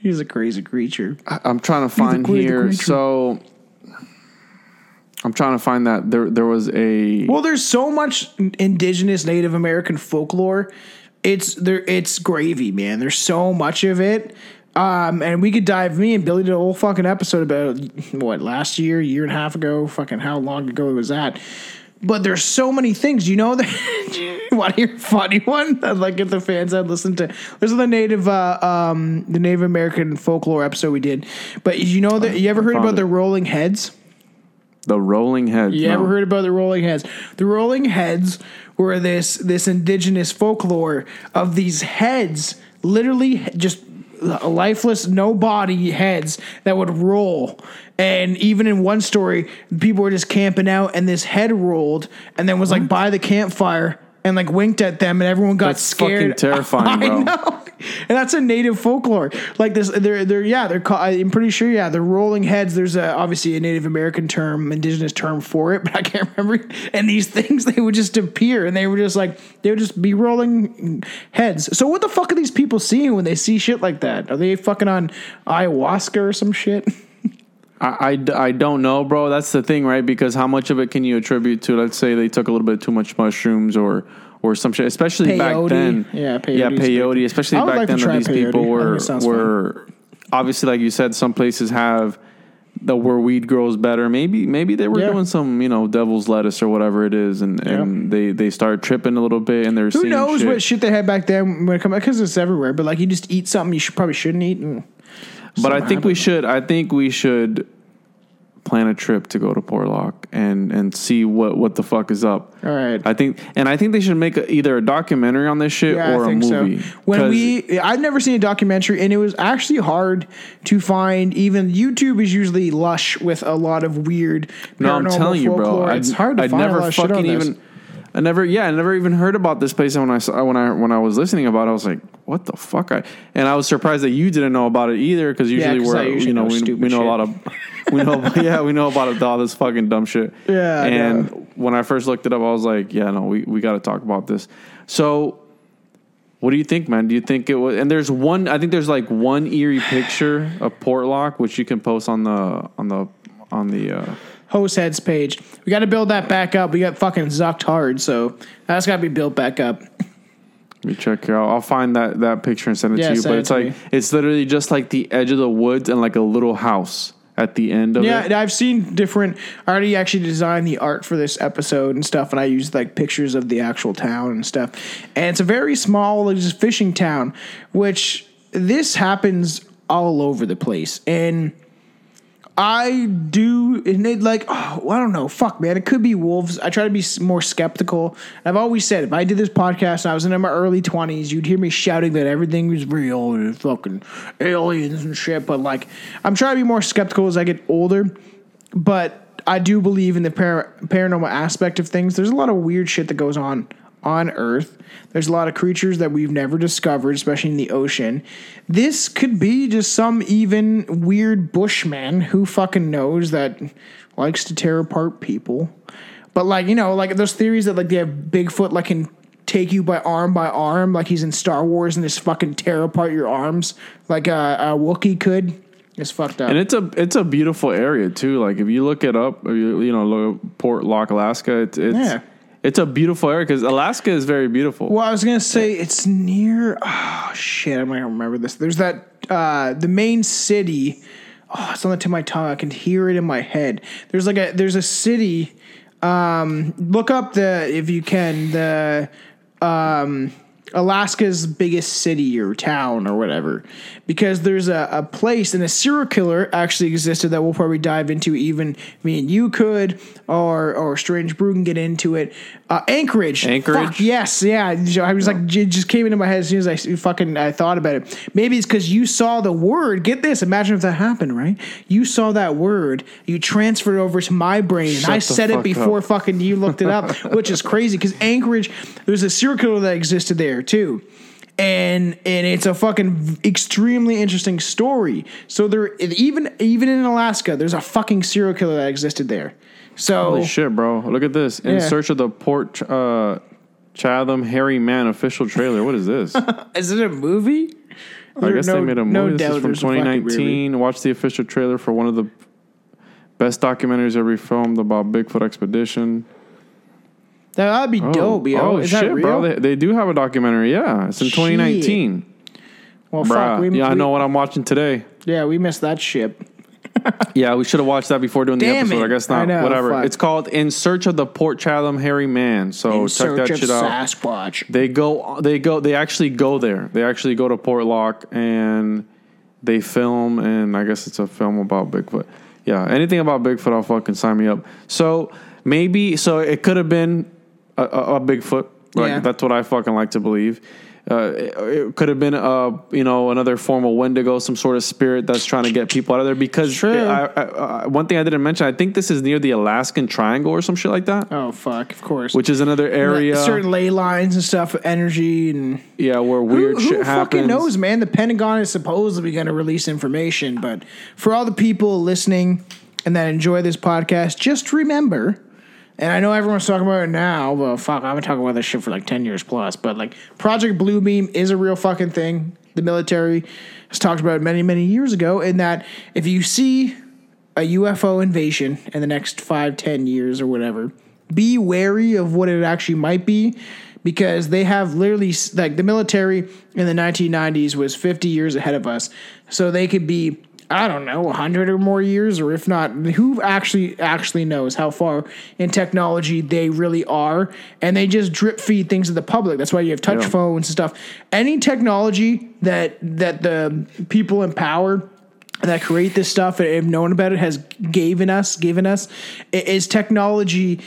He's a crazy creature. I- I'm trying to find here. So I'm trying to find that there there was a Well, there's so much indigenous Native American folklore. It's there. It's gravy, man. There's so much of it. Um, and we could dive. Me and Billy did a whole fucking episode about what last year, year and a half ago. Fucking how long ago was that? But there's so many things. You know that. Want to hear a funny one? Like if the fans had listened to. This is the native, uh, um, the Native American folklore episode we did. But you know that you ever heard about it. the rolling heads? the rolling heads. You ever heard about the Rolling Heads? The Rolling Heads were this this indigenous folklore of these heads, literally just lifeless, no body heads that would roll. And even in one story, people were just camping out, and this head rolled, and then was like by the campfire. And like winked at them, and everyone got That's fucking scared. terrifying, I bro. know, and that's a native folklore. Like this, they're they're yeah, they're called. I'm pretty sure yeah, they're rolling heads. There's a, obviously a Native American term, indigenous term for it, but I can't remember. And these things they would just appear, and they were just like they would just be rolling heads. So what the fuck are these people seeing when they see shit like that? Are they fucking on ayahuasca or some shit? I, I, I don't know, bro. That's the thing, right? Because how much of it can you attribute to? Let's say they took a little bit too much mushrooms or or some shit. Especially back then, Yeah, yeah, peyote. Especially back like then, that these peyote. people were were obviously, like you said, some places have the where weed grows better. Maybe maybe they were Yeah. doing some you know devil's lettuce or whatever it is, and and they they start tripping a little bit, and they're Who knows shit. what shit they had back then when it comes because it's everywhere. But like you just eat something you should probably shouldn't eat. And But I think we should. I think we should plan a trip to go to Portlock and and see what what the fuck is up. All right. I think, and I think they should make a, either a documentary on this shit Yeah, or I a think movie. so. When 'Cause we, I've never seen a documentary, and it was actually hard to find. Even YouTube is usually lush with a lot of weird. no, I'm paranormal telling you, bro. folklore. I'd, it's hard to I'd find never a lot of shit fucking on this. even. I never, yeah, I never even heard about this place. And when I saw, when I when I was listening about it, I was like, "What the fuck?" I and I was surprised that you didn't know about it either, because usually I we're usually you know know we, we know a lot of we know yeah we know about all this fucking dumb shit. Yeah, and know. when I first looked it up, I was like, "Yeah, no, we we got to talk about this." So. What do you think, man? Do you think it was? And there's one. I think there's like one eerie picture of Portlock, which you can post on the on the on the. uh Host heads page. We got to build that back up. We got fucking zucked hard, so that's got to be built back up. Let me check here. I'll, I'll find that that picture and send it Yeah, to you. But it it's like me. it's literally just like the edge of the woods and like a little house at the end of Yeah, it. Yeah, I've seen different. I already actually designed the art for this episode and stuff, and I used like pictures of the actual town and stuff. And it's a very small, like, fishing town, which this happens all over the place. And I do, and it like, oh, I don't know, fuck, man, it could be wolves. I try to be more skeptical. I've always said if I did this podcast and I was in my early twenties, you'd hear me shouting that everything was real and fucking aliens and shit. But like, I'm trying to be more skeptical as I get older. But I do believe in the par- paranormal aspect of things. There's a lot of weird shit that goes on on Earth. There's a lot of creatures that we've never discovered, especially in the ocean. This could be just some even weird bushman who fucking knows that likes to tear apart people. But like, you know, like those theories that like they have Bigfoot like can take you by arm by arm, like he's in Star Wars and just fucking tear apart your arms like a, a Wookiee could. It's fucked up. And it's a it's a beautiful area too. Like if you look it up, you, you know, look Portlock, Alaska. It's it's, Yeah. It's a beautiful area because Alaska is very beautiful. Well, I was gonna say it's near. Oh shit, I'm gonna remember this. There's that uh, the main city. Oh, it's on the tip of my tongue. I can hear it in my head. There's like a there's a city. Um, look up the if you can the um, Alaska's biggest city or town or whatever, because there's a, a place and a serial killer actually existed that we'll probably dive into. Even me and you could, or or Strange Brew can get into it. Uh, Anchorage, Anchorage? Fuck, yes, yeah. I was like, it just came into my head as soon as I fucking I thought about it. Maybe it's because you saw the word. Get this. Imagine if that happened, right? You saw that word. You transferred it over to my brain, and I said it before up. fucking you looked it up, which is crazy because Anchorage, there's a serial killer that existed there too. And and it's a fucking extremely interesting story. So there even even in Alaska, there's a fucking serial killer that existed there. So Holy shit, bro! Look at this. In Yeah. search of the Port uh, Chatham Hairy Man official trailer. What is this? is it a movie? I guess they made a movie. this is from there's a fucking movie. 2019. Watch the official trailer for one of the best documentaries ever filmed about Bigfoot expedition. That'd be oh, dope, yo. oh is shit, bro! They, they do have a documentary. Yeah, it's in Shit. 2019. well, Bruh. fuck. We, yeah, I know what I'm watching today. Yeah, we missed that ship. Yeah, we should have watched that before doing the episode. it. I guess I not. know, Whatever. fuck. It's called "In Search of the Port Chatham Hairy Man." So In check that shit out. Sasquatch. They go. They go. They actually go there. They actually go to Portlock and they film. And I guess it's a film about Bigfoot. Yeah, anything about Bigfoot, I'll fucking sign me up. So maybe. So it could have been a, a, Bigfoot. Like Yeah. that's what I fucking like to believe. Uh, it, it could have been uh you know another form of Wendigo, some sort of spirit that's trying to get people out of there. Because True. I, I, I, one thing I didn't mention, I think this is near the Alaskan Triangle or some shit like that, Oh fuck! Of course. which is another area. certain ley lines and stuff, energy and yeah, where weird who, shit who happens. fucking knows, man? The Pentagon is supposedly going to release information, but for all the people listening and that enjoy this podcast, just remember. And I know everyone's talking about it now, but fuck, I've been talking about this shit for like ten years plus. But like, Project Bluebeam is a real fucking thing. The military has talked about it many, many years ago. In that, if you see a UFO invasion in the next five, ten years or whatever, be wary of what it actually might be because they have literally like the military in the 1990s was 50 years ahead of us. So they could be I don't know, 100 or more years or if not who actually actually knows how far in technology they really are and they just drip feed things to the public. That's why you have touch Yeah. phones and stuff. Any technology that that the people in power that create this stuff and have known about it has given us given us is technology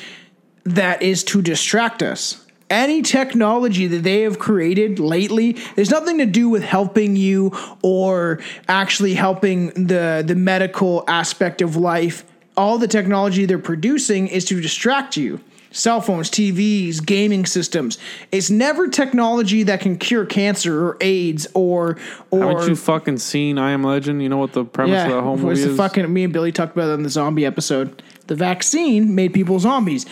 that is to distract us. Any technology that they have created lately there's nothing to do with helping you or actually helping the the medical aspect of life. All the technology they're producing is to distract you. cell phones, TVs, gaming systems. It's never technology that can cure cancer or AIDS or or Haven't you fucking seen I Am Legend? You know what the premise of that whole movie was the is? fucking me and Billy talked about it in the zombie episode. The vaccine made people zombies.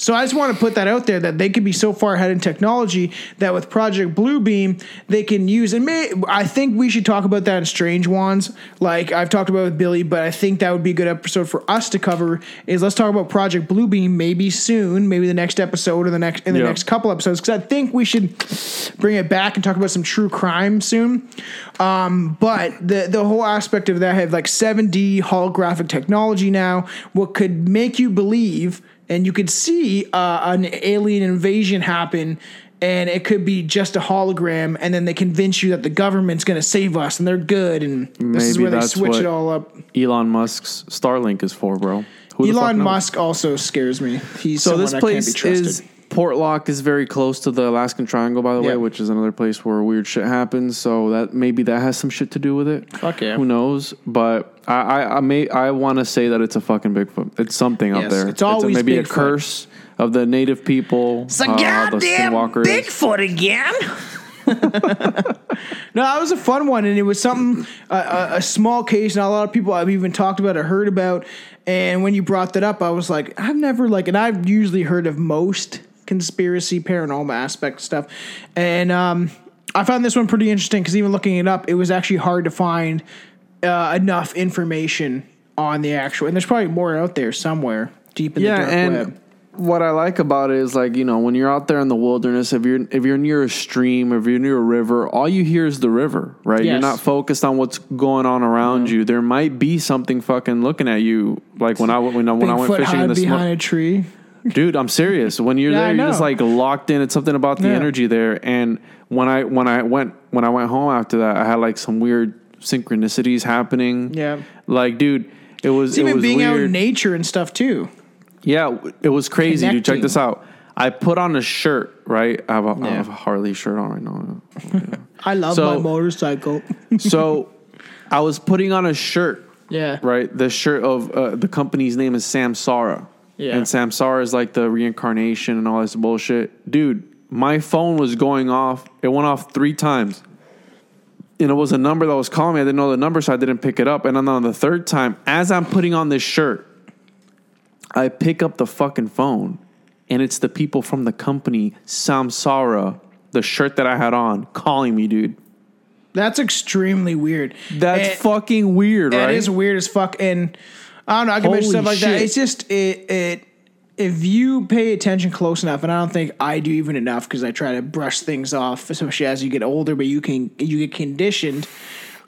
So I just want to put that out there that they could be so far ahead in technology that with Project Bluebeam they can use and may, I think we should talk about that in Strange Wands, like I've talked about with Billy, but I think that would be a good episode for us to cover. Is let's talk about Project Bluebeam maybe soon, maybe the next episode or the next in the Yeah. next couple episodes because I think we should bring it back and talk about some true crime soon. Um, but the the whole aspect of that have like 7D holographic technology now, what could make you believe and you could see uh, an alien invasion happen. And it could be just a hologram, and then they convince you that the government's going to save us, and they're good, and this is where they switch it all up. Elon Musk's Starlink is for, bro. Who Elon? Musk also scares me. He's So someone this place can't be trusted. is Portlock is very close to the Alaskan Triangle, by the Yeah. way, which is another place where weird shit happens. So that maybe that has some shit to do with it. Fuck yeah. Who knows? But I I, I may I want to say that it's a fucking Bigfoot. It's something up Yes, there. it's always a, maybe a Bigfoot. curse of the native people. It's a uh, goddamn. Bigfoot again. No, that was a fun one, and it was something a, a, a small case. Not a lot of people I've even talked about or heard about. And when you brought that up, I was like, I've never like, and I've usually heard of most conspiracy paranormal aspect stuff, and um, I found this one pretty interesting because even looking it up, it was actually hard to find uh, enough information on the actual. And there's probably more out there somewhere deep in yeah, the dark and web. what I like about it is like you know when you're out there in the wilderness, if you're if you're near a stream, if you're near a river, all you hear is the river, right? You're not focused on what's going on around you. There might be something fucking looking at you, like when I when I when I went fishing in the behind a tree. Dude, I'm serious. When you're Yeah, there, you're just like locked in. It's something about the Yeah. energy there. And when I when I went when I went home after that, I had like some weird synchronicities happening. Yeah. Like, dude, it was It's it even was being weird. out in nature and stuff too. Yeah, it was crazy, dude. Check this out. I put on a shirt, right? I have a, I Yeah. have a Harley shirt on right now. I love So- my motorcycle. so I was putting on a shirt, yeah. right? The shirt of uh, the company's name is Samsara. Yeah. And Samsara is like the reincarnation and all this bullshit. Dude, my phone was going off. It went off three times. And it was a number that was calling me. I didn't know the number, so I didn't pick it up. And then on the third time, as I'm putting on this shirt, I pick up the fucking phone, and it's the people from the company, Samsara, the shirt that I had on, calling me, dude. That's extremely weird. That's And- fucking weird, That right? is weird as fuck. And I don't know. I can mention stuff like that. It's just it. It if you pay attention close enough, and I don't think I do even enough because I try to brush things off, especially as you get older. But you can you get conditioned.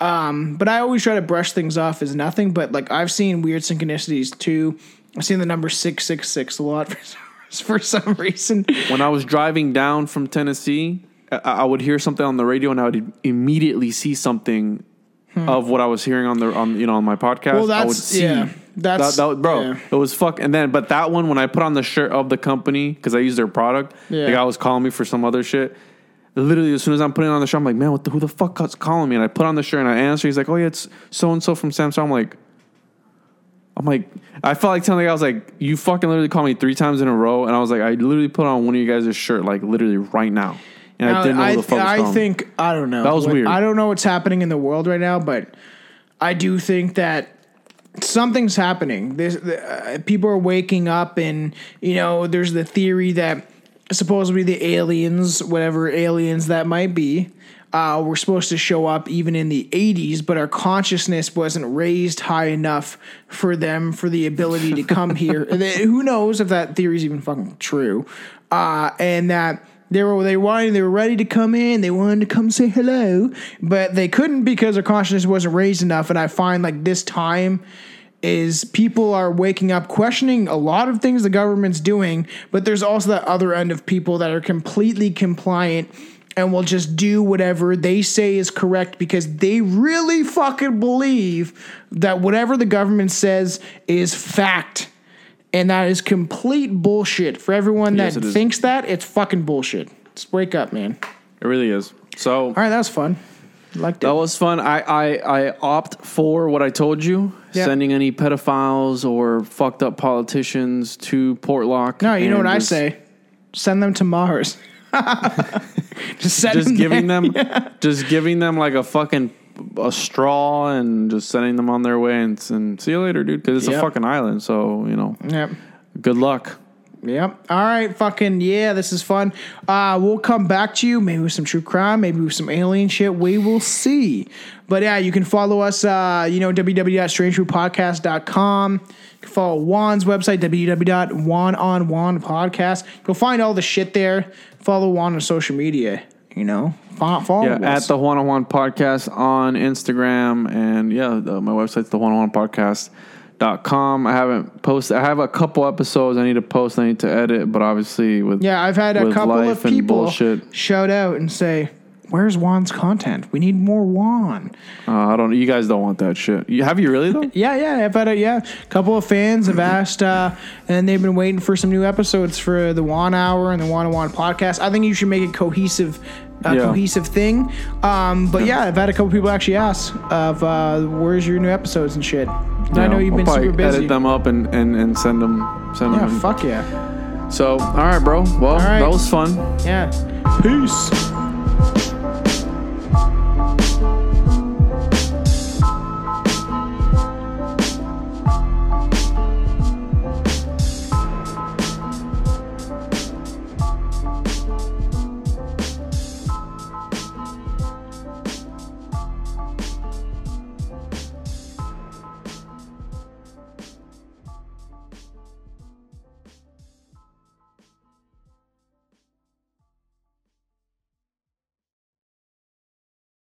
Um, but I always try to brush things off as nothing. But like I've seen weird synchronicities too. I've seen the number six six six a lot for, for some reason. when I was driving down from Tennessee, I, I would hear something on the radio, and I would immediately see something of what I was hearing on the on you know on my podcast. Hmm. Well, I would see. yeah, that's- that, that- bro. yeah. It was fuck. And then, but that one when I put on the shirt of the company because I used their product, Yeah. the guy was calling me for some other shit. Literally, as soon as I'm putting on the shirt, I'm like, man, what the, who the fuck is calling me? And I put on the shirt and I answer. He's like, oh yeah, it's so and so from Samsung. I'm like. I'm like, I felt like telling the guy, I was like, you fucking literally called me three times in a row. And I was like, I literally put on one of you guys' shirt, like literally right now. And I didn't know I, the fuck I think I don't know. That was What- weird. I don't know what's happening in the world right now, but I do think that something's happening. This uh, people are waking up, and you know, there's the theory that supposedly the aliens, whatever aliens that might be. Uh, were supposed to show up even in the 80s, but our consciousness wasn't raised high enough for them for the ability to come here. They- Who knows if that theory is even fucking true? Uh, and that they were they wanted they were ready to come in. They wanted to come say hello, but they couldn't because their consciousness wasn't raised enough. And I find like this time is people are waking up questioning a lot of things the government's doing, but there's also that other end of people that are completely compliant and will just do whatever they say is correct because they really fucking believe that whatever the government says is fact. And that is complete bullshit. For everyone Yes, that it is. thinks that, it's fucking bullshit. Just wake up, man. It really is. So All right, that was fun. Liked it. that was fun. I, I, I opt for what I told you sending any pedophiles or fucked up politicians to Portlock. No, you know and what I just- say? Send them to Mars. just send Just them giving there. them, just giving them like a fucking a straw and just sending them on their way and, and see you later, dude. Because it's Yep. a fucking island, so you know. Yep. Good luck. Yep. All right. Fucking yeah. This is fun. Uh, we'll come back to you. Maybe with some true crime. Maybe with some alien shit. We will see. But yeah, you can follow us. Uh, you know, www.strangetruepodcast.com. You can follow Juan's website, www.juanonjuanpodcast. You'll find all the shit there. Follow Juan on social media. You know, Fo- follow Yeah, us. at the One on One Podcast on Instagram, and yeah, the, my website's the One on One Podcast. Dot com. I haven't posted. I have a couple episodes I need to post. I need to edit, but obviously with Yeah, I've had a couple of people bullshit. shout out and say, "Where's Juan's content? We need more Juan." Uh, I don't. Know. You guys don't want that shit. You, have you really though? Yeah, yeah, I've had a yeah. A couple of fans have asked, uh, and they've been waiting for some new episodes for the Juan Hour and the Juan on Juan podcast. I think you should make it cohesive. A Yeah. cohesive thing, um, but yeah, I've had a couple people actually ask of uh, where's your new episodes and shit. And I know you've I'll been super busy. Edit them up and, and, and send them. Send Yeah, them. in. fuck yeah, So all right, bro. Well, right. that was fun. yeah. Peace.